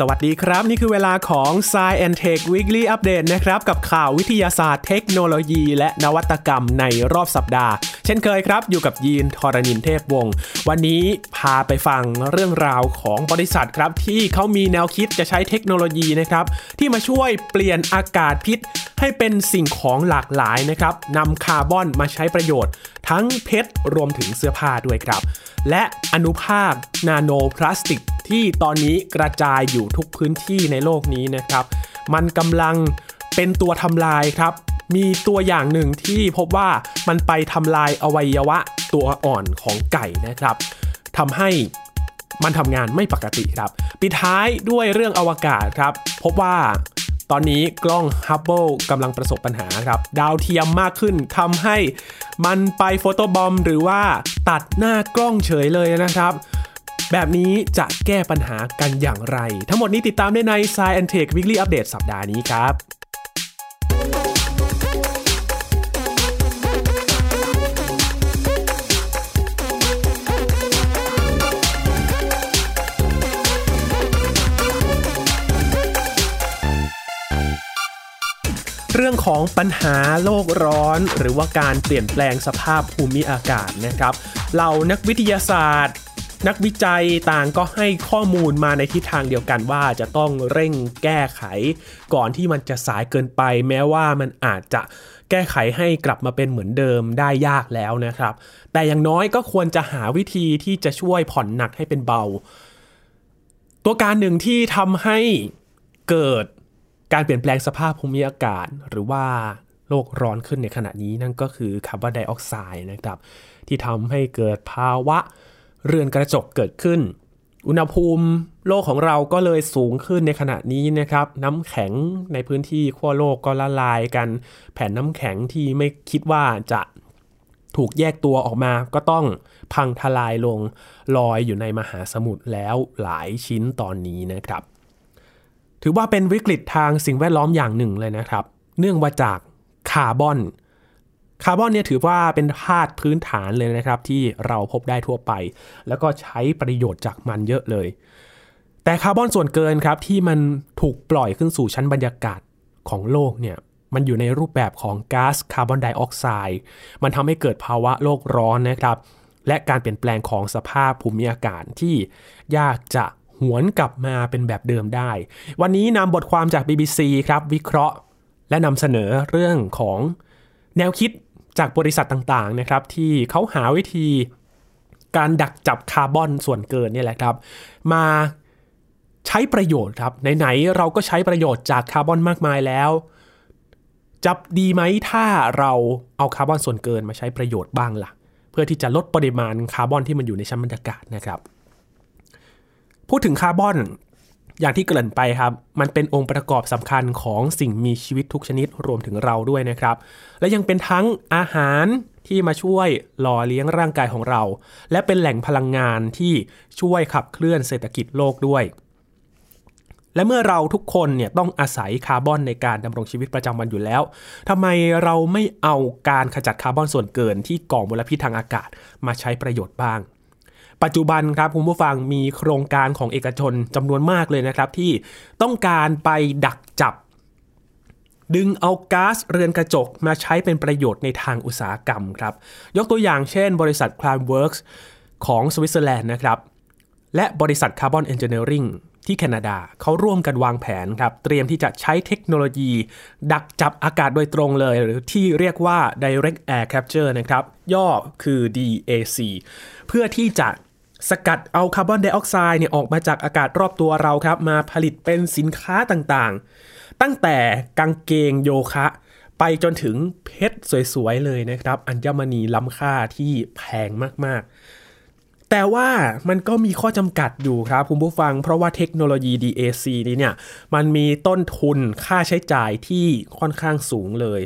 สวัสดีครับ นี่คือเวลาของ s ซ e and Tech Weekly Update นะครับ กับข่าววิทยาศาสตร์เทคโนโลยี และนวัตกรรมในรอบสัปดาห์ เช่นเคยครับ อยู่กับยีนทรณินเทพวงศ์วันนี้พาไปฟังเรื่องราวของบริษัทครับ ที่เขามีแนวคิดจะใช้เทคโนโลยีนะครับ ที่มาช่วยเปลี่ยนอากาศพิษ ให้เป็นสิ่งของหลากหลายนะครับนำคาร์บอนมาใช้ประโยชน์ ทั้งเพชรรวมถึงเสื้อผ้าด้วยครับ และอนุภาคนาโนพลาสติก ที่ตอนนี้กระจายอยู่ทุกพื้นที่ในโลกนี้นะครับ มันกำลังเป็นตัวทำลายครับ มีตัวอย่างหนึ่งที่พบว่ามันไปทำลายอวัยวะตัวอ่อนของไก่นะครับทำให้มันทำงานไม่ปกติครับ ปิดท้ายด้วยเรื่องอวกาศครับ พบว่าตอนนี้กล้องฮับเบิลกำลังประสบปัญหาครับ ดาวเทียมมากขึ้นทำให้มันไปโฟโตบอมหรือว่าตัดหน้ากล้องเฉยเลยนะครับ แบบนี้จะแก้ปัญหากันอย่างไร ทั้งหมดนี้ติดตามได้ใน Science Tech Weekly Update สัปดาห์นี้ครับเรื่องของปัญหาโลกร้อน หรือว่าการเปลี่ยนแปลงสภาพภูมิอากาศนะครับเหล่านักวิทยาศาสตร์ นักวิจัยต่างก็ให้ข้อมูลมาในทิศทางเดียวกันว่าจะต้องเร่งแก้ไข ก่อนที่มันจะสายเกินไป แม้ว่ามันอาจจะแก้ไขให้กลับมาเป็นเหมือนเดิมได้ยากแล้วนะครับ แต่อย่างน้อยก็ควรจะหาวิธีที่จะช่วยผ่อนหนักให้เป็นเบา ตัวการหนึ่งที่ทำให้เกิดการเปลี่ยนแปลงสภาพภูมิอากาศ หรือว่าโลกร้อนขึ้นในขณะนี้นั่นก็คือคาร์บอนไดออกไซด์นะครับ ที่ทำให้เกิดภาวะ เรือนกระจกเกิดขึ้น อุณหภูมิโลกของเราก็เลยสูงขึ้นในขณะนี้นะครับ น้ำแข็งในพื้นที่ขั้วโลกก็ละลายกัน แผ่นน้ำแข็งที่ไม่คิดว่าจะถูกแยกตัวออกมาก็ต้องพังทลายลงลอยอยู่ในมหาสมุทรแล้วหลายชิ้นตอนนี้นะครับ ถือว่าเป็นวิกฤตทางสิ่งแวดล้อมอย่างหนึ่งเลยนะครับ เนื่องมาจากคาร์บอน คาร์บอนเนี่ยถือว่าเป็นธาตุพื้นฐานเลยนะครับ ที่เราพบได้ทั่วไป แล้วก็ใช้ประโยชน์จากมันเยอะเลย แต่คาร์บอนส่วนเกินครับที่มันถูกปล่อยขึ้นสู่ชั้นบรรยากาศของโลกเนี่ยมันอยู่ในรูปแบบของก๊าซคาร์บอนไดออกไซด์มันทำให้เกิดภาวะโลกร้อนนะครับ และการเปลี่ยนแปลงของสภาพภูมิอากาศที่ยากจะหวนกลับมาเป็นแบบเดิมได้ วันนี้นำบทความจาก BBC ครับวิเคราะห์ และนำเสนอเรื่องของแนวคิด จากบริษัทต่างๆนะครับที่เขาหาวิธีการดักจับคาร์บอนส่วนเกินนี่แหละครับ มาใช้ประโยชน์ครับไหนๆเราก็ใช้ประโยชน์จากคาร์บอนมากมายแล้วจับดีไหมถ้าเราเอาคาร์บอนส่วนเกินมาใช้ประโยชน์บ้างล่ะ เพื่อที่จะลดปริมาณคาร์บอนที่มันอยู่ในชั้นบรรยากาศนะครับ พูดถึงคาร์บอน อย่างที่เกริ่นไปครับ มันเป็นองค์ประกอบสำคัญของสิ่งมีชีวิตทุกชนิดรวมถึงเราด้วยนะครับ และยังเป็นทั้งอาหารที่มาช่วยหล่อเลี้ยงร่างกายของเรา และเป็นแหล่งพลังงานที่ช่วยขับเคลื่อนเศรษฐกิจโลกด้วย และเมื่อเราทุกคนเนี่ยต้องอาศัยคาร์บอนในการดำรงชีวิตประจำวันอยู่แล้วทำไมเราไม่เอาการขจัดคาร์บอนส่วนเกินที่ก่อมลพิษทางอากาศมาใช้ประโยชน์บ้าง ปัจจุบันครับคุณผู้ฟังมีโครงการของเอกชนจำนวนมากเลยนะครับ ที่ต้องการไปดักจับ ดึงเอาก๊าซเรือนกระจกมาใช้เป็นประโยชน์ในทางอุตสาหกรรมครับ ยกตัวอย่างเช่น บริษัท Climeworks ของสวิตเซอร์แลนด์นะครับ และบริษัท Carbon Engineering ที่แคนาดาเขาร่วมกันวางแผนครับ เตรียมที่จะใช้เทคโนโลยี ดักจับอากาศโดยตรงเลย หรือที่เรียกว่า direct air capture นะครับ ย่อคือ DAC เพื่อที่จะ สกัดเอาคาร์บอนไดออกไซด์เนี่ยออกมาจากอากาศรอบตัวเราครับ มาผลิตเป็นสินค้าต่างๆ ตั้งแต่กางเกงโยคะ ไปจนถึงเพชรสวยๆเลยนะครับ อัญมณีล้ำค่าที่แพงมากๆ แต่ว่ามันก็มีข้อจำกัดอยู่ครับคุณผู้ฟัง เพราะว่าเทคโนโลยี DAC นี้เนี่ยมันมีต้นทุนค่าใช้จ่ายที่ค่อนข้างสูงเลย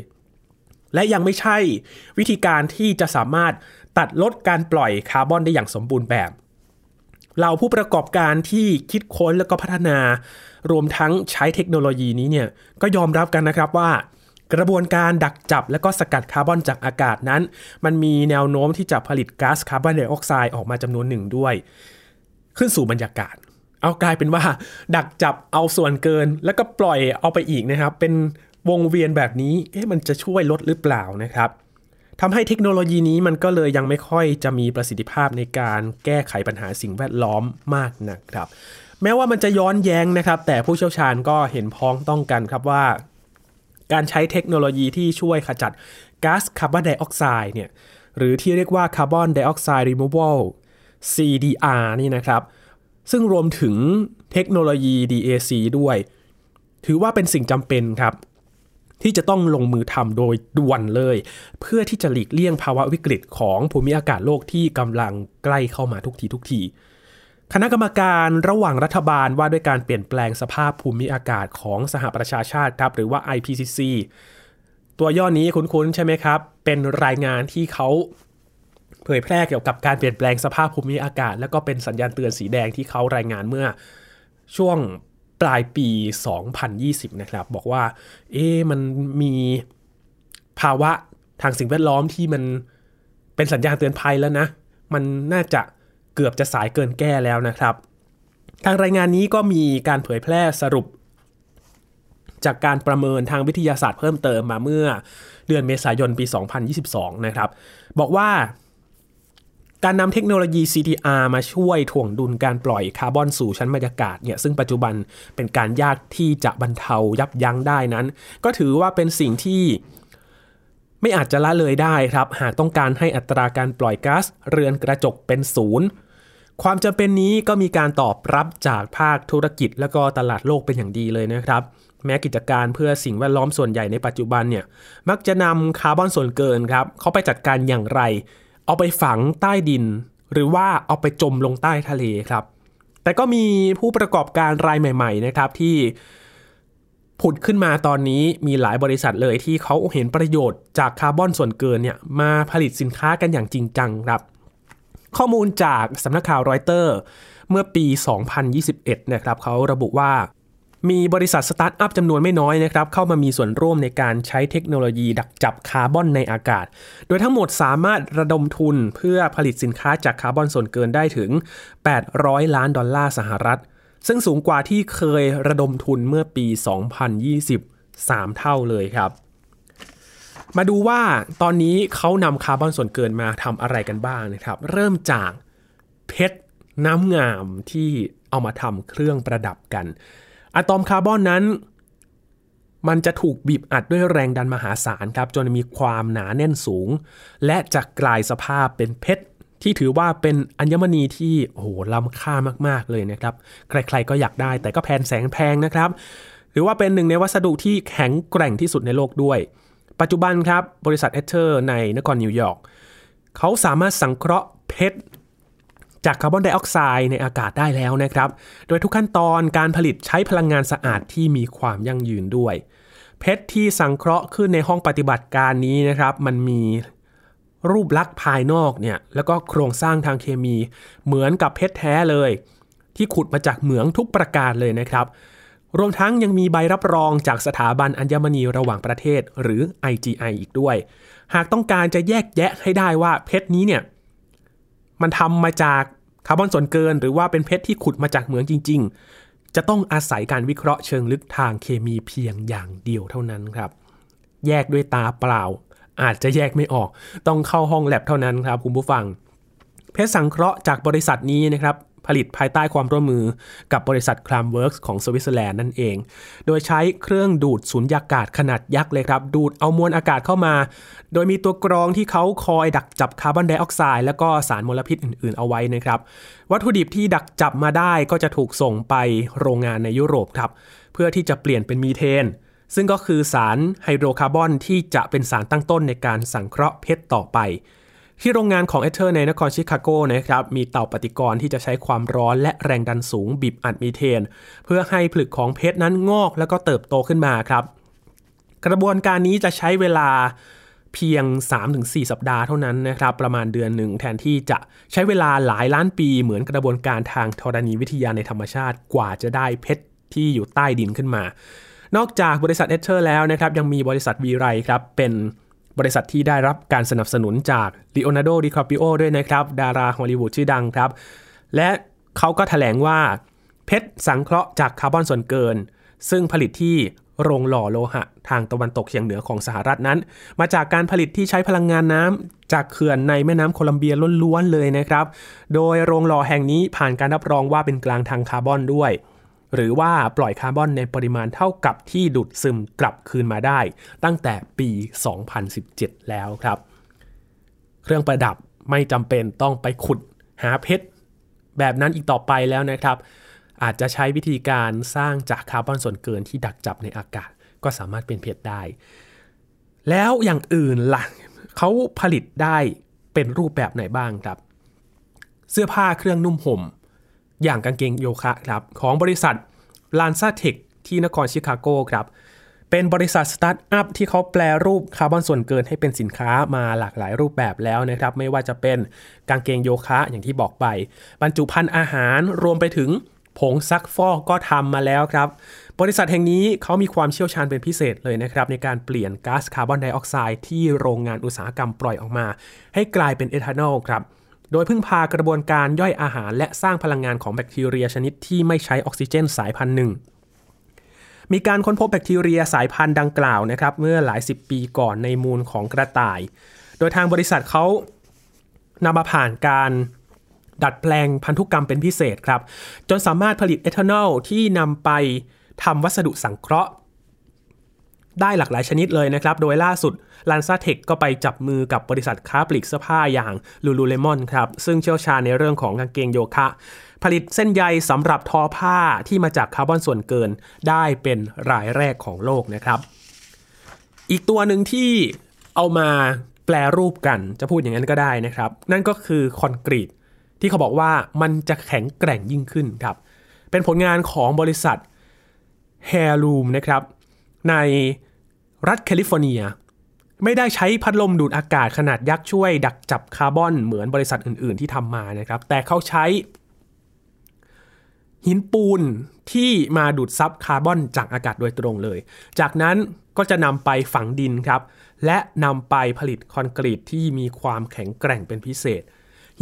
และยังไม่ใช่วิธีการที่จะสามารถตัดลดการปล่อยคาร์บอนได้อย่างสมบูรณ์แบบ เราผู้ประกอบการที่คิดค้นแล้วก็พัฒนา รวมทั้งใช้เทคโนโลยีนี้เนี่ยก็ยอมรับกันนะครับว่ากระบวนการดักจับและก็สกัดคาร์บอนจากอากาศนั้น มันมีแนวโน้มที่จะผลิตก๊าซคาร์บอนไดออกไซด์ออกมาจำนวนหนึ่งด้วย ขึ้นสู่บรรยากาศ เอากลายเป็นว่า ดักจับเอาส่วนเกิน แล้วก็ปล่อยเอาไปอีกนะครับ เป็นวงเวียนแบบนี้เอ๊ะมันจะช่วยลดหรือเปล่านะครับ ทำให้เทคโนโลยีนี้มันก็เลยยังไม่ค่อยจะมีประสิทธิภาพในการแก้ไขปัญหาสิ่งแวดล้อมมากนะครับ แม้ว่ามันจะย้อนแย้งนะครับ แต่ผู้เชี่ยวชาญก็เห็นพ้องต้องกันครับว่า การใช้เทคโนโลยีที่ช่วยขจัดก๊าซคาร์บอนไดออกไซด์เนี่ยหรือที่เรียกว่าคาร์บอนไดออกไซด์รีมูวัล CDR นี่นะครับ ซึ่งรวมถึงเทคโนโลยี DAC ด้วย ถือว่าเป็นสิ่งจำเป็นครับ ที่จะต้องลงมือทำโดยด่วนเลย เพื่อที่จะหลีกเลี่ยงภาวะวิกฤตของภูมิอากาศโลกที่กำลังใกล้เข้ามาทุกทีทุกที คณะกรรมการระหว่างรัฐบาลว่าด้วยการเปลี่ยนแปลงสภาพภูมิอากาศของสหประชาชาติครับหรือว่า IPCC ตัวย่อนี้คุ้นๆใช่ไหมครับ เป็นรายงานที่เขาเผยแพร่เกี่ยวกับการเปลี่ยนแปลงสภาพภูมิอากาศ แล้วก็เป็นสัญญาณเตือนสีแดงที่เขารายงานเมื่อช่วง ปลายปี 2020 นะครับ บอกว่า เอ๊มันมีภาวะทางสิ่งแวดล้อมที่มันเป็นสัญญาณเตือนภัยแล้วนะ มันน่าจะเกือบจะสายเกินแก้แล้วนะครับ ทางรายงานนี้ก็มีการเผยแพร่สรุป จากการประเมินทางวิทยาศาสตร์เพิ่มเติมมาเมื่อเดือนเมษายนปี 2022 นะครับ บอกว่า การนำเทคโนโลยี CDR มาช่วยถ่วงดุลการปล่อยคาร์บอนสู่ชั้นบรรยากาศเนี่ยซึ่งปัจจุบันเป็นการยากที่จะบรรเทายับยั้งได้นั้น ก็ถือว่าเป็นสิ่งที่ไม่อาจจะละเลยได้ครับ หากต้องการให้อัตราการปล่อยก๊าซเรือนกระจกเป็นศูนย์ความจำเป็นนี้ก็มีการตอบรับจากภาคธุรกิจ และก็ตลาดโลกเป็นอย่างดีเลยนะครับ แม้กิจการเพื่อสิ่งแวดล้อมส่วนใหญ่ในปัจจุบันเนี่ยมักจะนำคาร์บอนส่วนเกินครับ เขาไปจัดการอย่างไร เอาไปฝังใต้ดิน หรือว่าเอาไปจมลงใต้ทะเลครับ แต่ก็มีผู้ประกอบการรายใหม่ ๆ นะครับที่ผุดขึ้นมาตอนนี้มีหลายบริษัทเลยที่เขาเห็นประโยชน์จากคาร์บอนส่วนเกินเนี่ยมาผลิตสินค้ากันอย่างจริงจังครับ ข้อมูลจากสำนักข่าวรอยเตอร์ เมื่อปี 2021 นะครับเขาระบุว่า มีบริษัทสตาร์ทอัพจำนวนไม่น้อยนะครับเข้ามามีส่วนร่วมในการใช้เทคโนโลยีดักจับคาร์บอนในอากาศ โดยทั้งหมดสามารถระดมทุนเพื่อผลิตสินค้าจากคาร์บอนส่วนเกินได้ถึง 800 ล้านดอลลาร์สหรัฐ ซึ่งสูงกว่าที่เคยระดมทุนเมื่อปี 2020 3 เท่าเลยครับ มาดูว่าตอนนี้เขานำคาร์บอนส่วนเกินมาทำอะไรกันบ้างนะครับ เริ่มจากเพชรน้ำงามที่เอามาทำเครื่องประดับกัน อะตอมคาร์บอนนั้น มันจะถูกบีบอัดด้วยแรงดันมหาศาลครับ จนมีความหนาแน่นสูง และจะกลายสภาพเป็นเพชรที่ถือว่าเป็นอัญมณีที่โอ้โหล้ำค่ามาก ๆ เลยนะครับ ใคร ๆ ก็อยากได้แต่ก็แพงแสนแพงนะครับ หรือว่าเป็นหนึ่งในวัสดุที่แข็งแกร่งที่สุดในโลกด้วย ปัจจุบันครับ บริษัท Aether ในนครนิวยอร์กเขาสามารถสังเคราะห์เพชร จากคาร์บอนไดออกไซด์ในอากาศได้แล้วนะครับ โดยทุกขั้นตอนการผลิตใช้พลังงานสะอาดที่มีความยั่งยืนด้วย เพชรที่สังเคราะห์ขึ้นในห้องปฏิบัติการนี้นะครับ มันมีรูปลักษณ์ภายนอกเนี่ยแล้วก็โครงสร้างทางเคมีเหมือนกับเพชรแท้เลย ที่ขุดมาจากเหมืองทุกประการเลยนะครับ รวมทั้งยังมีใบรับรองจากสถาบันอัญมณีระหว่างประเทศหรือ IGI อีกด้วย หากต้องการจะแยกแยะให้ได้ว่าเพชรนี้เนี่ย มันทำมาจากคาร์บอนส่วนเกิน หรือว่าเป็นเพชรที่ขุดมาจากเหมืองจริง ๆ จะต้องอาศัยการวิเคราะห์เชิงลึกทางเคมีเพียงอย่างเดียวเท่านั้นครับ แยกด้วยตาเปล่า อาจจะแยกไม่ออก ต้องเข้าห้องแลบเท่านั้นครับคุณผู้ฟัง เพชรสังเคราะห์จากบริษัทนี้นะครับ ผลิตภายใต้ความร่วมมือกับบริษัท Climeworks ของสวิตเซอร์แลนด์นั่นเอง โดยใช้เครื่องดูดสุญญากาศขนาดยักษ์เลยครับ ดูดเอามวลอากาศเข้ามา โดยมีตัวกรองที่เขาคอยดักจับคาร์บอนไดออกไซด์และก็สารมลพิษอื่นๆ เอาไว้นะครับ วัตถุดิบที่ดักจับมาได้ก็จะถูกส่งไปโรงงานในยุโรปครับ เพื่อที่จะเปลี่ยนเป็นมีเทน ซึ่งก็คือสารไฮโดรคาร์บอนที่จะเป็นสารตั้งต้นในการสังเคราะห์เพชรต่อไป ที่โรงงานของเอเธอร์ในนครชิคาโกนะครับมีเตาปฏิกรณ์ที่จะใช้ความร้อนและแรงดันสูงบีบอัดมีเทน เพื่อให้ผลึกของเพชรนั้นงอกแล้วก็เติบโตขึ้นมาครับ กระบวนการนี้จะใช้เวลาเพียง 3-4 สัปดาห์เท่านั้นนะครับประมาณเดือนหนึ่งแทนที่จะใช้เวลาหลายล้านปีเหมือนกระบวนการทางธรณีวิทยาในธรรมชาติกว่าจะได้เพชรที่อยู่ใต้ดินขึ้นมา นอกจากบริษัทเอเธอร์แล้วนะครับยังมีบริษัทวีไรครับเป็น บริษัทที่ได้รับการสนับสนุนจากลีโอนาร์โด ดิคาปิโอด้วยนะครับ ดาราฮอลลีวูดชื่อดังครับ และเขาก็ถแถลงว่าเพเพชรสังเคราะห์จากคาร์บอนส่วนเกิน ซึ่งผลิตที่โรงหล่อโลหะ ทางตะวันตกเฉียงเหนือของสหรัฐนั้น มาจากการผลิตที่ใช้พลังงานน้ำจากเขื่อนในแม่น้ำโคลัมเบียล้วนๆเลยนะครับ โดยโรงหล่อแห่งนี้ผ่านการรับรองว่าเป็นกลางทางคาร์บอนด้วย หรือว่าปล่อยคาร์บอนในปริมาณเท่ากับที่ดูดซึมกลับคืนมาได้ ตั้งแต่ปี 2017 แล้วครับ เครื่องประดับไม่จำเป็นต้องไปขุดหาเพชรแบบนั้นอีกต่อไปแล้วนะครับ อาจจะใช้วิธีการสร้างจากคาร์บอนส่วนเกินที่ดักจับในอากาศ ก็สามารถเป็นเพชรได้ แล้วอย่างอื่นล่ะเขาผลิตได้เป็นรูปแบบไหนบ้างครับ เสื้อผ้าเครื่องนุ่งห่ม อย่างกางเกงโยคะครับของบริษัท LanzaTech ที่นครชิคาโกครับเป็นบริษัทสตาร์ทอัพที่เขาแปรรูปคาร์บอนส่วนเกินให้เป็นสินค้ามาหลากหลายรูปแบบแล้วนะครับไม่ว่าจะเป็นกางเกงโยคะอย่างที่บอกไป บรรจุภัณฑ์อาหารรวมไปถึงผงซักฟอกก็ทำมาแล้วครับ บริษัทแห่งนี้เขามีความเชี่ยวชาญเป็นพิเศษเลยนะครับ ในการเปลี่ยนก๊าซคาร์บอนไดออกไซด์ที่โรงงานอุตสาหกรรมปล่อยออกมา ให้กลายเป็นเอทานอลครับ โดยพึ่งพากระบวนการย่อยอาหารและสร้างพลังงานของแบคทีเรียชนิดที่ไม่ใช้ออกซิเจนสายพันธุ์หนึ่งมีการค้นพบแบคทีเรียสายพันธุ์ดังกล่าวนะครับเมื่อหลายสิบปีก่อนในมูลของกระต่าย โดยทางบริษัทเขานำมาผ่านการดัดแปลงพันธุกรรมเป็นพิเศษครับ จนสามารถผลิตเอทานอลที่นำไปทำวัสดุสังเคราะห์ ได้หลากหลายชนิดเลยนะครับ โดยล่าสุด LanzaTech ก็ไปจับมือกับบริษัทค้าปลีกเสื้อผ้าอย่าง Lululemon ครับ ซึ่งเชี่ยวชาญในเรื่องของกางเกงโยคะ ผลิตเส้นใยสำหรับทอผ้าที่มาจากคาร์บอนส่วนเกินได้เป็นรายแรกของโลกนะครับ อีกตัวหนึ่งที่เอามาแปลรูปกันจะพูดอย่างนั้นก็ได้นะครับ นั่นก็คือคอนกรีตที่เขาบอกว่ามันจะแข็งแกร่งยิ่งขึ้นครับ เป็นผลงานของบริษัท h a i r l o o m นะครับในรัฐแคลิฟอร์เนีย ไม่ได้ใช้พัดลมดูดอากาศขนาดยักษ์ช่วย ดักจับคาร์บอนเหมือนบริษัทอื่น ๆ ที่ทำมานะครับ แต่เขาใช้ หินปูนที่มาดูดซับคาร์บอนจากอากาศโดยตรงเลย จากนั้นก็จะนำไปฝังดินครับ และนำไปผลิตคอนกรีตที่มีความแข็งแกร่งเป็นพิเศษ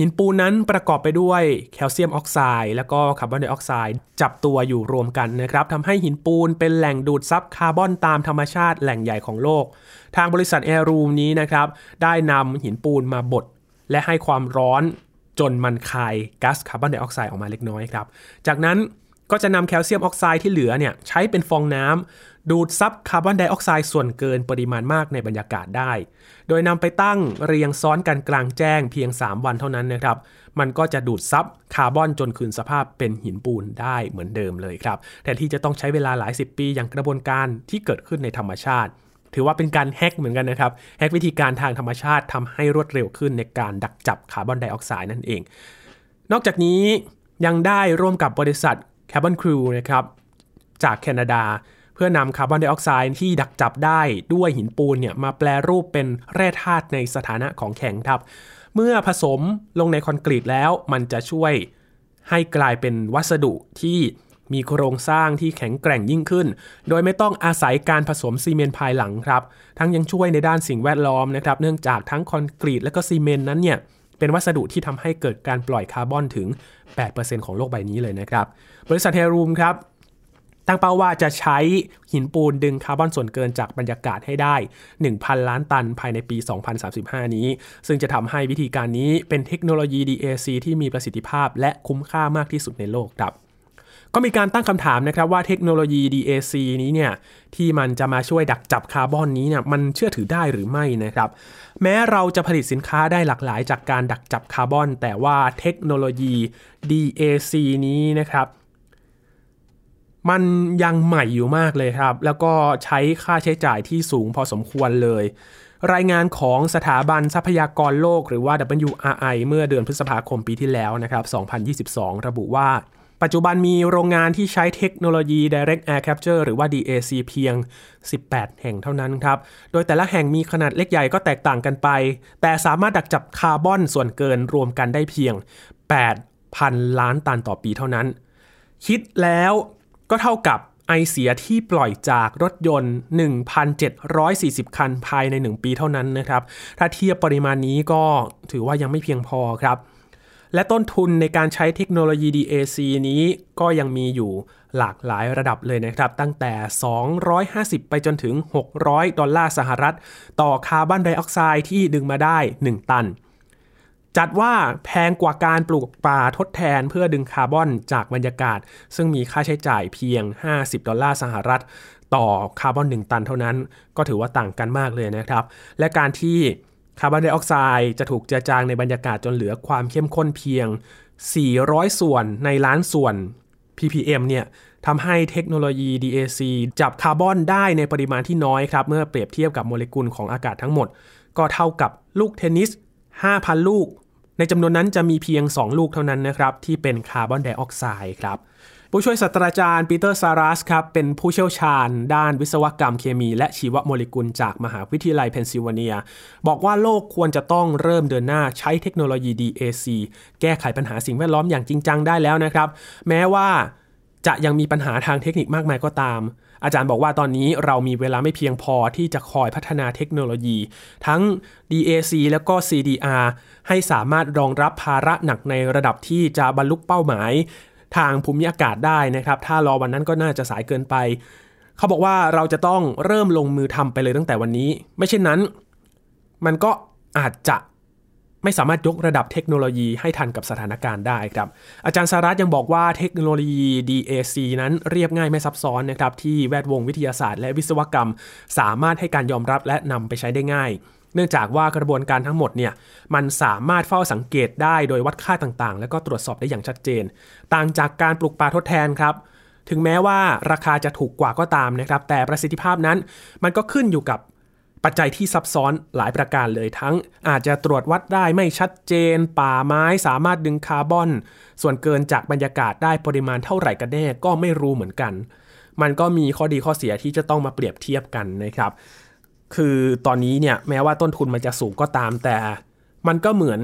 หินปูนนั้นประกอบไปด้วยแคลเซียมออกไซด์และก็คาร์บอนไดออกไซด์จับตัวอยู่รวมกันนะครับทำให้หินปูนเป็นแหล่งดูดซับคาร์บอนตามธรรมชาติแหล่งใหญ่ของโลก ทางบริษัท Heirloom นี้นะครับได้นำหินปูนมาบดและให้ความร้อนจนมันคายก๊าซคาร์บอนไดออกไซด์ออกมาเล็กน้อยครับ จากนั้นก็จะนำแคลเซียมออกไซด์ที่เหลือเนี่ยใช้เป็นฟองน้ำดูดซับคาร์บอนไดออกไซด์ส่วนเกินปริมาณมากในบรรยากาศได้ โดยนำไปตั้งเรียงซ้อนกันกลางแจ้งเพียง 3 วันเท่านั้นนะครับ มันก็จะดูดซับคาร์บอนจนคืนสภาพเป็นหินปูนได้เหมือนเดิมเลยครับแทนที่จะต้องใช้เวลาหลายสิบปีอย่างกระบวนการที่เกิดขึ้นในธรรมชาติ ถือว่าเป็นการแฮกเหมือนกันนะครับแฮกวิธีการทางธรรมชาติทำให้รวดเร็วขึ้นในการดักจับคาร์บอนไดออกไซด์นั่นเอง นอกจากนี้ยังได้ร่วมกับบริษัท Carbon Crew นะครับจากแคนาดา พื่อนำคาร์บอนไดออกไซด์ที่ดักจับได้ด้วยหินปูนเนี่ยมาแปลรูปเป็นแร่ธาตุในสถานะของแข็งครับ เมื่อผสมลงในคอนกรีตแล้วมันจะช่วยให้กลายเป็นวัสดุที่มีโครงสร้างที่แข็งแกร่งยิ่งขึ้น โดยไม่ต้องอาศัยการผสมซีเมนต์ภายหลังครับ ทั้งยังช่วยในด้านสิ่งแวดล้อมนะครับ เนื่องจากทั้งคอนกรีตและก็ซีเมนต์นั้นเนี่ย เป็นวัสดุที่ทำให้เกิดการปล่อยคาร์บอนถึง 8%ของโลกใบนี้เลยนะครับ บริษัท Heirloom ครับ ตั้งเป้าว่าจะใช้หินปูนดึงคาร์บอนส่วนเกินจากบรรยากาศให้ได้ 1,000 ล้านตันภายในปี 2035 นี้ ซึ่งจะทำให้วิธีการนี้เป็นเทคโนโลยี DAC ที่มีประสิทธิภาพและคุ้มค่ามากที่สุดในโลกครับก็มีการตั้งคำถามนะครับว่าเทคโนโลยี DAC นี้เนี่ยที่มันจะมาช่วยดักจับคาร์บอนนี้เนี่ยมันเชื่อถือได้หรือไม่นะครับ แม้เราจะผลิตสินค้าได้หลากหลายจากการดักจับคาร์บอน แต่ว่าเทคโนโลยี DAC นี้นะครับ มันยังใหม่อยู่มากเลยครับ แล้วก็ใช้ค่าใช้จ่ายที่สูงพอสมควรเลย รายงานของสถาบันทรัพยากรโลกหรือว่า WRI เมื่อเดือนพฤษภาคมปีที่แล้วนะครับ 2022 ระบุว่า ปัจจุบันมีโรงงานที่ใช้เทคโนโลยี Direct Air Capture หรือว่า DAC เพียง 18 แห่งเท่านั้นครับ โดยแต่ละแห่งมีขนาดเล็กใหญ่ก็แตกต่างกันไป แต่สามารถดักจับคาร์บอนส่วนเกินรวมกันได้เพียง 8,000 ล้านตันต่อปีเท่านั้น คิดแล้ว ก็เท่ากับไอเสียที่ปล่อยจากรถยนต์ 1,740 คันภายใน 1 ปีเท่านั้นนะครับ ถ้าเทียบปริมาณนี้ก็ถือว่ายังไม่เพียงพอครับ และต้นทุนในการใช้เทคโนโลยี DAC นี้ก็ยังมีอยู่หลากหลายระดับเลยนะครับ ตั้งแต่ 250 ไปจนถึง 600 ดอลลาร์สหรัฐ ต่อคาร์บอนไดออกไซด์ที่ดึงมาได้ 1 ตัน จัดว่าแพงกว่าการปลูกป่าทดแทนเพื่อดึงคาร์บอนจากบรรยากาศ ซึ่งมีค่าใช้จ่ายเพียง 50 ดอลลาร์สหรัฐ ต่อคาร์บอน 1 ตันเท่านั้น ก็ถือว่าต่างกันมากเลยนะครับ และการที่คาร์บอนไดออกไซด์จะถูกเจือจางในบรรยากาศจนเหลือความเข้มข้นเพียง 400 ส่วนในล้านส่วน ppm เนี่ยทำให้เทคโนโลยี DAC จับคาร์บอนได้ในปริมาณที่น้อยครับ เมื่อเปรียบเทียบกับโมเลกุลของอากาศทั้งหมด ก็เท่ากับลูกเทนนิส 5,000 ลูก ในจำนวนนั้นจะมีเพียง 2 ลูกเท่านั้นนะครับ ที่เป็นคาร์บอนไดออกไซด์ครับ ผู้ช่วยศาสตราจารย์ปีเตอร์ซารัสครับ เป็นผู้เชี่ยวชาญ ด้านวิศวกรรมเคมี และชีวโมเลกุลจากมหาวิทยาลัยเพนซิลเวเนีย บอกว่าโลกควรจะต้องเริ่มเดินหน้าใช้เทคโนโลยี DAC แก้ไขปัญหาสิ่งแวดล้อมอย่างจริงจังได้แล้วนะครับ แม้ว่าจะยังมีปัญหาทางเทคนิคมากมายก็ตาม อาจารย์บอกว่าตอนนี้เรามีเวลาไม่เพียงพอที่จะคอยพัฒนาเทคโนโลยี ทั้ง DAC แล้วก็ CDR ให้สามารถรองรับภาระหนักในระดับที่จะบรรลุเป้าหมาย ทางภูมิอากาศได้นะครับ ถ้ารอวันนั้นก็น่าจะสายเกินไป เขาบอกว่าเราจะต้องเริ่มลงมือทำไปเลยตั้งแต่วันนี้ ไม่เช่นนั้น มันก็อาจจะ ไม่สามารถยกระดับเทคโนโลยีให้ทันกับสถานการณ์ได้ครับ อาจารย์สารัตยังบอกว่าเทคโนโลยี DAC นั้นเรียบง่ายไม่ซับซ้อนนะครับที่แวดวงวิทยาศาสตร์และวิศวกรรม สามารถให้การยอมรับและนำไปใช้ได้ง่าย เนื่องจากว่ากระบวนการทั้งหมดเนี่ยมันสามารถเฝ้าสังเกตได้โดยวัดค่าต่างๆ แล้วก็ตรวจสอบได้อย่างชัดเจน ต่างจากการปลูกป่าทดแทนครับถึงแม้ว่าราคาจะถูกกว่าก็ตามนะครับ แต่ประสิทธิภาพนั้นมันก็ขึ้นอยู่กับ ปัจจัยที่ซับซ้อนหลายประการเลยทั้งอาจจะตรวจวัดได้ไม่ชัดเจน ป่าไม้สามารถดึงคาร์บอน ส่วนเกินจากบรรยากาศได้ปริมาณเท่าไหร่กันแน่ก็ไม่รู้เหมือนกัน มันก็มีข้อดีข้อเสียที่จะต้องมาเปรียบเทียบกันนะครับ คือตอนนี้เนี่ยแม้ว่าต้นทุนมันจะสูงก็ตามแต่ มันก็เหมือน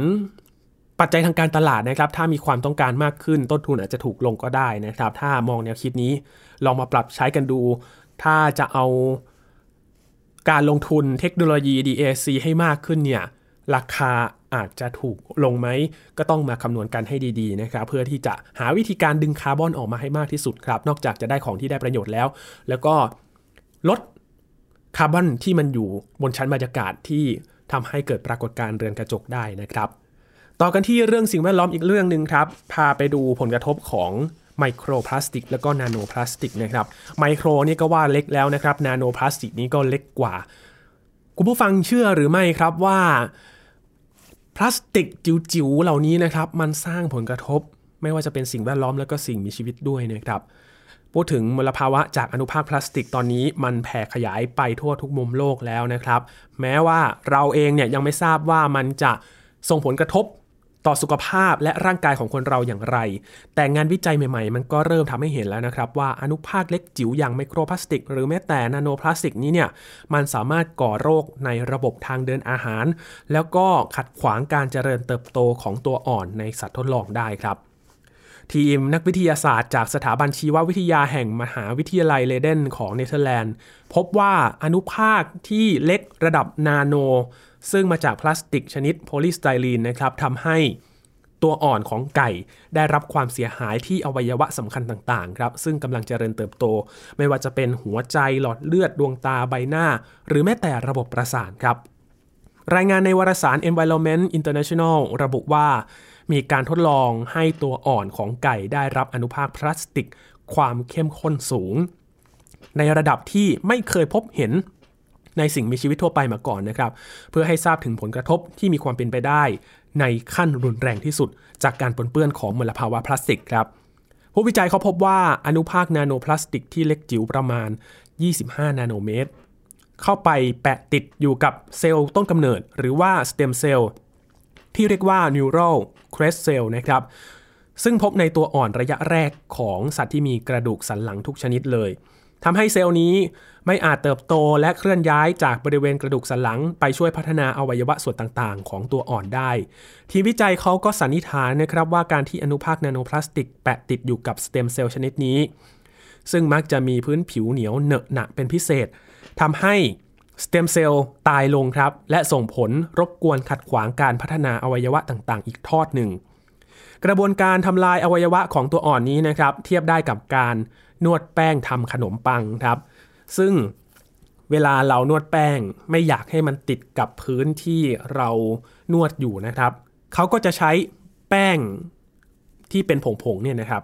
ปัจจัยทางการตลาดนะครับ ถ้ามีความต้องการมากขึ้น ต้นทุนอาจจะถูกลงก็ได้นะครับ ถ้ามองแนวคิดนี้ลองมาปรับใช้กันดู ถ้าจะเอา การลงทุนเทคโนโลยี DAC ให้มากขึ้นเนี่ยราคาอาจจะถูกลงไหม ก็ต้องมาคำนวณกันให้ดีๆนะครับ เพื่อที่จะหาวิธีการดึงคาร์บอนออกมาให้มากที่สุดครับ นอกจากจะได้ของที่ได้ประโยชน์แล้ว แล้วก็ลดคาร์บอนที่มันอยู่บนชั้นบรรยากาศที่ทำให้เกิดปรากฏการณ์เรือนกระจกได้นะครับ ต่อกันที่เรื่องสิ่งแวดล้อมอีกเรื่องหนึ่งครับ พาไปดูผลกระทบของ ไมโครพลาสติก แล้วก็นาโนพลาสติกนะครับไมโครนี่ก็ว่าเล็กแล้วนะครับนาโนพลาสติกนี้ก็เล็กกว่า คุณผู้ฟังเชื่อหรือไม่ครับว่าพลาสติกจิ๋วๆเหล่านี้นะครับมันสร้างผลกระทบ ไม่ว่าจะเป็นสิ่งแวดล้อมแล้วก็สิ่งมีชีวิตด้วยนะครับพูดถึงมลภาวะจากอนุภาคพลาสติกตอนนี้มันแผ่ขยายไปทั่วทุกมุมโลกแล้วนะครับ แม้ว่าเราเองเนี่ยยังไม่ทราบว่ามันจะส่งผลกระทบ ต่อสุขภาพและร่างกายของคนเราอย่างไร แต่งานวิจัยใหม่ๆ มันก็เริ่มทำให้เห็นแล้วนะครับว่าอนุภาคเล็กจิ๋วอย่างไมโครพลาสติก หรือแม้แต่นาโนพลาสติกนี้เนี่ยมันสามารถก่อโรคในระบบทางเดินอาหาร แล้วก็ขัดขวางการเจริญเติบโตของตัวอ่อนในสัตว์ทดลองได้ครับทีมนักวิทยาศาสตร์จากสถาบันชีววิทยาแห่งมหาวิทยาลัยไลเดนของเนเธอร์แลนด์ พบว่าอนุภาคที่เล็กระดับนาโนซึ่งมาจากพลาสติกชนิดโพลีสไตรีนนะครับทำให้ตัวอ่อนของไก่ได้รับความเสียหายที่อวัยวะสำคัญต่างๆครับซึ่งกำลังเจริญเติบโต ไม่ว่าจะเป็นหัวใจหลอดเลือดดวงตาใบหน้า หรือแม้แต่ระบบประสาทครับรายงานในวารสาร Environment International ระบุว่า มีการทดลองให้ตัวอ่อนของไก่ได้รับอนุภาคพลาสติก ความเข้มข้นสูง ในระดับที่ไม่เคยพบเห็น ในสิ่งมีชีวิตทั่วไปมาก่อนนะครับ เพื่อให้ทราบถึงผลกระทบที่มีความเป็นไปได้ ในขั้นรุนแรงที่สุด จากการปนเปื้อนของมลภาวะพลาสติกครับผู้วิจัยเขาพบว่าอนุภาคนาโนพลาสติกที่เล็กจิ๋วประมาณ 25 นาโนเมตร เข้าไปแปะติดอยู่กับเซลล์ต้นกำเนิด หรือว่าสเต็มเซลล์ที่เรียกว่า neural crest cell นะครับ ซึ่งพบในตัวอ่อนระยะแรกของสัตว์ที่มีกระดูกสันหลังทุกชนิดเลย ทำให้เซลล์นี้ไม่อาจเติบโตและเคลื่อนย้ายจากบริเวณกระดูกสันหลัง ไปช่วยพัฒนาอวัยวะส่วนต่างๆ ของตัวอ่อนได้ ทีมวิจัยเขาก็สันนิษฐานนะครับว่าการที่อนุภาคนาโนพลาสติกแปะติดอยู่กับสเต็มเซลล์ชนิดนี้ ซึ่งมักจะมีพื้นผิวเหนียวเหนอะหนะเป็นพิเศษทำให้สเต็มเซลล์ตายลงครับ และส่งผลรบกวนขัดขวางการพัฒนาอวัยวะต่างๆ อีกทอดหนึ่ง กระบวนการทำลายอวัยวะของตัวอ่อนนี้นะครับ เทียบได้กับการ นวดแป้งทำขนมปังครับ ซึ่งเวลาเรานวดแป้งไม่อยากให้มันติดกับพื้นที่เรานวดอยู่นะครับ เขาก็จะใช้แป้งที่เป็นผงๆเนี่ยนะครับ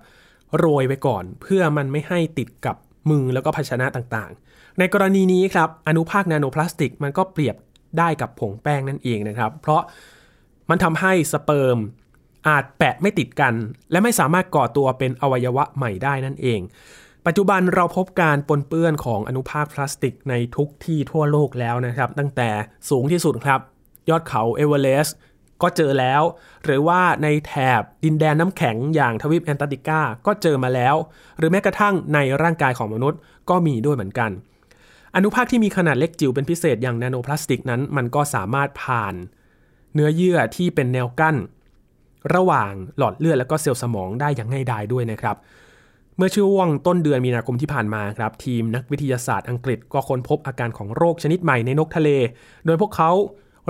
โรยไปก่อนเพื่อมันไม่ให้ติดกับมือแล้วก็ภาชนะต่างๆ ในกรณีนี้ครับอนุภาคนาโนพลาสติกมันก็เปรียบได้กับผงแป้งนั่นเองนะครับ เพราะมันทำให้สเปิร์มอาจแปะไม่ติดกัน และไม่สามารถก่อตัวเป็นอวัยวะใหม่ได้นั่นเอง ปัจจุบันเราพบการปนเปื้อนของอนุภาคพลาสติกในทุกที่ทั่วโลกแล้วนะครับ ตั้งแต่สูงที่สุดครับ ยอดเขาเอเวอเรสต์ก็เจอแล้ว หรือว่าในแถบดินแดนน้ำแข็งอย่างทวีปแอนตาร์กติกาก็เจอมาแล้ว หรือแม้กระทั่งในร่างกายของมนุษย์ก็มีด้วยเหมือนกัน อนุภาคที่มีขนาดเล็กจิ๋วเป็นพิเศษอย่างนาโนพลาสติกนั้น มันก็สามารถผ่าน เนื้อเยื่อที่เป็นแนวกั้น ระหว่างหลอดเลือดและก็เซลล์สมองได้อย่างง่ายดายด้วยนะครับ เมื่อช่วงต้นเดือนมีนาคมที่ผ่านมาครับ ทีมนักวิทยาศาสตร์อังกฤษก็ค้นพบอาการของโรคชนิดใหม่ในนกทะเล โดยพวกเขา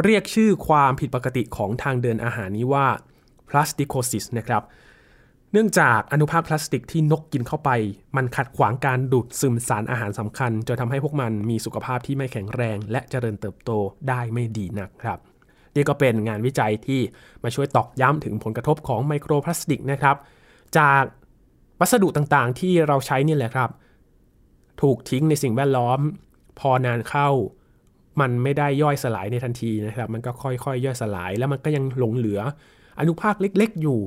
เรียกชื่อความผิดปกติของทางเดินอาหารนี้ว่า plasticosis นะครับเนื่องจากอนุภาคพลาสติกที่นกกินเข้าไป มันขัดขวางการดูดซึมสารอาหารสำคัญจนทำให้พวกมันมีสุขภาพที่ไม่แข็งแรง และเจริญเติบโตได้ไม่ดีนักครับนี่ก็เป็นงานวิจัยที่มาช่วยตอกย้ำถึงผลกระทบของไมโครพลาสติกนะครับ จาก วัสดุต่างๆ ที่เราใช้นี่แหละครับ ถูกทิ้งในสิ่งแวดล้อม พอนานเข้า มันไม่ได้ย่อยสลายในทันทีนะครับ มันก็ค่อยๆ ย่อยสลาย แล้วมันก็ยังหลงเหลือ อนุภาคเล็กๆ อยู่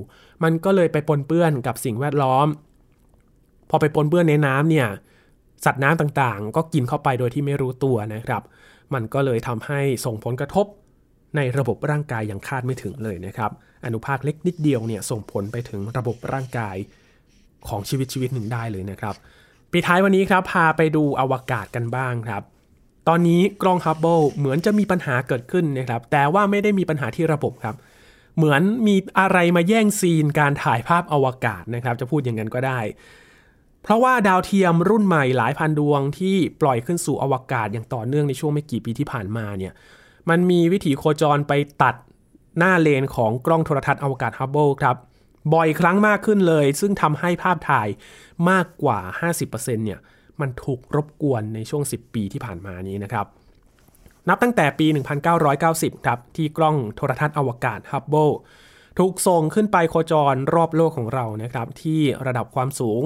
มันก็เลยไปปนเปื้อนกับสิ่งแวดล้อม พอไปปนเปื้อนในน้ำเนี่ยสัตว์น้ำต่างๆ ก็กินเข้าไปโดยที่ไม่รู้ตัวนะครับ มันก็เลยทำให้ส่งผลกระทบในระบบร่างกายอย่างคาดไม่ถึงเลยนะครับ อนุภาคเล็กนิดเดียวเนี่ยส่งผลไปถึงระบบร่างกาย ของชีวิตชีวิตหนึ่งได้เลยนะครับปิดท้ายวันนี้ครับพาไปดูอวกาศกันบ้างครับ ตอนนี้กล้องฮับเบิลเหมือนจะมีปัญหาเกิดขึ้นนะครับ แต่ว่าไม่ได้มีปัญหาที่ระบบครับ เหมือนมีอะไรมาแย่งซีนการถ่ายภาพอวกาศนะครับ จะพูดอย่างนั้นก็ได้ เพราะว่าดาวเทียมรุ่นใหม่หลายพันดวงที่ปล่อยขึ้นสู่อวกาศอย่างต่อเนื่องในช่วงไม่กี่ปีที่ผ่านมาเนี่ย มันมีวิถีโคจรไปตัดหน้าเลนส์ของกล้องโทรทรรศน์อวกาศฮับเบิลครับ บ่อยครั้งมากขึ้นเลย ซึ่งทำให้ภาพถ่ายมากกว่า 50%เนี่ยมันถูกรบกวนในช่วง 10 ปีที่ผ่านมานี้นะครับนับตั้งแต่ปี 1990 ครับ ที่กล้องโทรทัศน์อวกาศฮับเบิลถูกส่งขึ้นไปโคจรรอบโลกของเรานะครับ ที่ระดับความสูง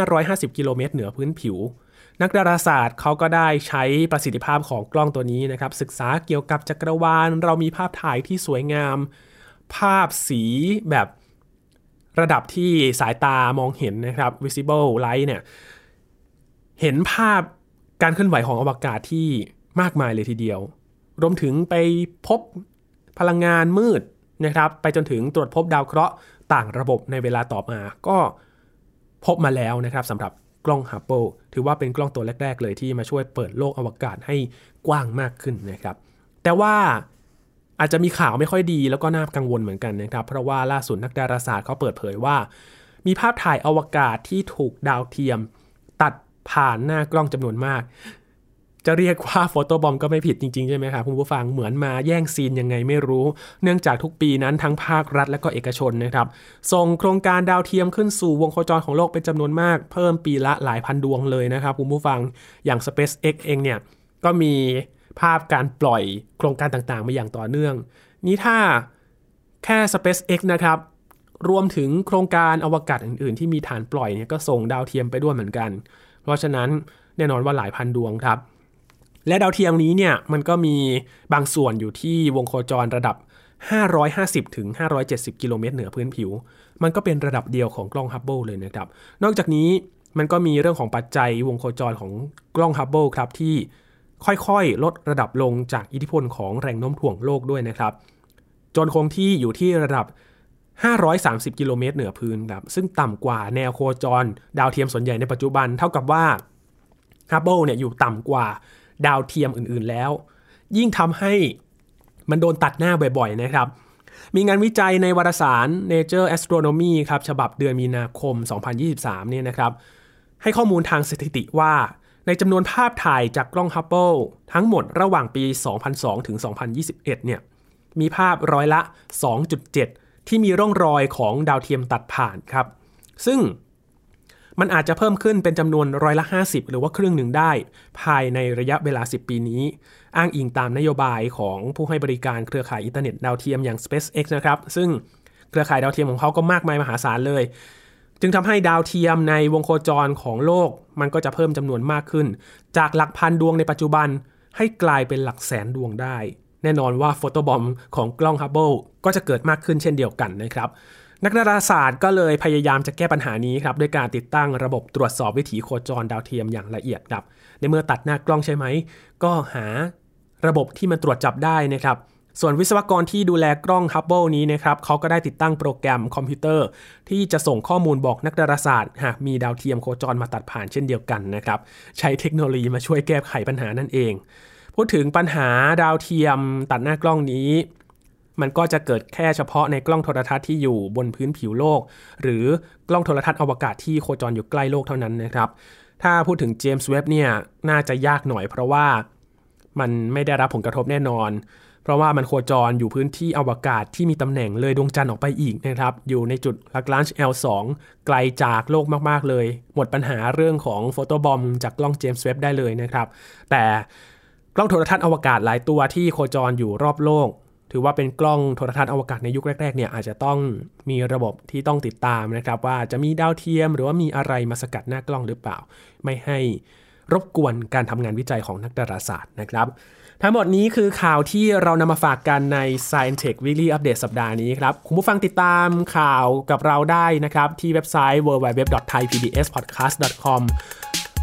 550 กิโลเมตรเหนือพื้นผิว นักดาราศาสตร์เขาก็ได้ใช้ประสิทธิภาพของกล้องตัวนี้นะครับ ศึกษาเกี่ยวกับจักรวาล เรามีภาพถ่ายที่สวยงาม ภาพสีแบบ ระดับที่สายตามองเห็นนะครับ visible light เนี่ยเห็นภาพการเคลื่อนไหวของอวกาศที่มากมายเลยทีเดียว รวมถึงไปพบพลังงานมืดนะครับไปจนถึงตรวจพบดาวเคราะห์ต่างระบบในเวลาต่อมา ก็พบมาแล้วนะครับสำหรับกล้องฮับเบิลถือว่าเป็นกล้องตัวแรก ๆ เลยที่มาช่วยเปิดโลกอวกาศให้กว้างมากขึ้นนะครับ แต่ว่า อาจจะมีข่าวไม่ค่อยดีแล้วก็น่ากังวลเหมือนกันนะครับ เพราะว่าล่าสุดนักดาราศาสตร์เขาเปิดเผยว่า มีภาพถ่ายอวกาศที่ถูกดาวเทียม ตัดผ่านหน้ากล้องจำนวนมาก จะเรียกว่าโฟโต้บอมก็ไม่ผิดจริงๆ ใช่ไหมครับคุณผู้ฟังเหมือนมาแย่งซีนยังไงไม่รู้ เนื่องจากทุกปีนั้นทั้งภาครัฐและก็เอกชนนะครับ ส่งโครงการดาวเทียมขึ้นสู่วงโคจรของโลกเป็นจำนวนมาก เพิ่มปีละหลายพันดวงเลยนะครับคุณผู้ฟังอย่าง SpaceX เองเนี่ยก็มี ภาพการปล่อยโครงการต่างๆ มาอย่างต่อเนื่อง นี่ถ้าแค่ SpaceX นะครับ รวมถึงโครงการอวกาศอื่นๆ ที่มีฐานปล่อยเนี่ยก็ส่งดาวเทียมไปด้วยเหมือนกัน เพราะฉะนั้นแน่นอนว่าหลายพันดวงครับ และดาวเทียมนี้เนี่ยมันก็มีบางส่วนอยู่ที่วงโคจรระดับ 550ถึง570 กิโลเมตรเหนือพื้นผิว มันก็เป็นระดับเดียวกับกล้องฮับเบิลเลยนะครับ นอกจากนี้มันก็มีเรื่องของปัจจัยวงโคจรของกล้องฮับเบิลครับที่ ค่อยๆ ลดระดับลงจากอิทธิพลของแรงโน้มถ่วงโลกด้วยนะครับ จนคงที่อยู่ที่ระดับ 530 กิโลเมตรเหนือพื้นครับ ซึ่งต่ำกว่าแนวโคจร ดาวเทียมส่วนใหญ่ในปัจจุบัน เท่ากับว่าฮับเบิลเนี่ยอยู่ต่ำกว่าดาวเทียมอื่นๆแล้ว ยิ่งทำให้มันโดนตัดหน้าบ่อยๆนะครับ มีงานวิจัยในวารสาร Nature Astronomy ครับ ฉบับเดือนมีนาคม 2023 เนี่ยนะครับ ให้ข้อมูลทางสถิติว่า ในจำนวนภาพถ่ายจากกล้องฮับเบิลทั้งหมดระหว่างปี 2002 ถึง 2021 เนี่ยมีภาพร้อยละ 2.7 ที่มีร่องรอยของดาวเทียมตัดผ่านครับ ซึ่งมันอาจจะเพิ่มขึ้นเป็นจำนวนร้อยละ 50 หรือว่าครึ่งหนึ่งได้ ภายในระยะเวลา 10 ปีนี้ อ้างอิงตามนโยบายของผู้ให้บริการเครือข่ายอินเทอร์เน็ตดาวเทียมอย่าง SpaceX นะครับ ซึ่งเครือข่ายดาวเทียมของเขาก็มากมายมหาศาลเลย จึงทำให้ดาวเทียมในวงโคจรของโลก มันก็จะเพิ่มจำนวนมากขึ้น จากหลักพันดวงในปัจจุบันให้กลายเป็นหลักแสนดวงได้ แน่นอนว่า photobomb ของกล้องฮับเบิลก็จะเกิดมากขึ้นเช่นเดียวกันนะครับนักดาราศาสตร์ก็เลยพยายามจะแก้ปัญหานี้ครับด้วยการติดตั้งระบบตรวจสอบวิถีโคจรดาวเทียมอย่างละเอียดครับในเมื่อตัดหน้ากล้องใช่ไหม ก็หาระบบที่มันตรวจจับได้นะครับ ส่วนวิศวกรที่ดูแลกล้องฮับเบิลนี้นะครับเขาก็ได้ติดตั้งโปรแกรมคอมพิวเตอร์ ที่จะส่งข้อมูลบอกนักดาราศาสตร์หากมีดาวเทียมโคจรมาตัดผ่านเช่นเดียวกันนะครับใช้เทคโนโลยีมาช่วยแก้ไขปัญหานั่นเอง พูดถึงปัญหาดาวเทียมตัดหน้ากล้องนี้มันก็จะเกิดแค่เฉพาะในกล้องโทรทัศน์ที่อยู่บนพื้นผิวโลก หรือกล้องโทรทัศน์อวกาศที่โคจรอยู่ใกล้โลกเท่านั้นนะครับ ถ้าพูดถึงเจมส์เว็บเนี่ยน่าจะยากหน่อยเพราะว่ามันไม่ได้รับผลกระทบแน่นอน เพราะว่ามันโคจรอยู่พื้นที่อวกาศที่มีตำแหน่งเลยดวงจันทร์ออกไปอีกนะครับ อยู่ในจุดลักลานช์ L2 ไกลจากโลกมากๆเลย หมดปัญหาเรื่องของโฟโตบอมจากกล้องเจมส์เว็บได้เลยนะครับ แต่กล้องโทรทัศน์อวกาศหลายตัวที่โคจรอยู่รอบโลก ถือว่าเป็นกล้องโทรทัศน์อวกาศในยุคแรกๆเนี่ยอาจจะต้องมีระบบที่ต้องติดตามนะครับว่าจะมีดาวเทียมหรือว่ามีอะไรมาสกัดหน้ากล้องหรือเปล่า ไม่ให้รบกวนการทำงานวิจัยของนักดาราศาสตร์นะครับ ทั้งหมดนี้คือข่าวที่เรานำมาฝากกันใน Science Tech Weekly Update สัปดาห์นี้ครับ คุณผู้ฟังติดตามข่าวกับเราได้นะครับ ที่เว็บไซต์ www.thaipbspodcast.com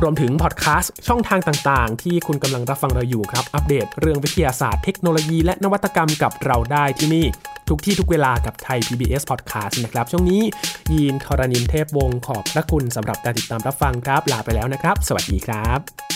รวมถึงพอดแคสต์ช่องทางต่างๆ ที่คุณกำลังรับฟังเราอยู่ครับ อัปเดตเรื่องวิทยาศาสตร์เทคโนโลยีและนวัตกรรมกับเราได้ที่นี่ ทุกที่ทุกเวลากับไทย PBS Podcast นะครับ ช่วงนี้ยีนทรณินเทพวงศ์ขอบพระคุณสำหรับการติดตามรับฟังครับ ลาไปแล้วนะครับ สวัสดีครับ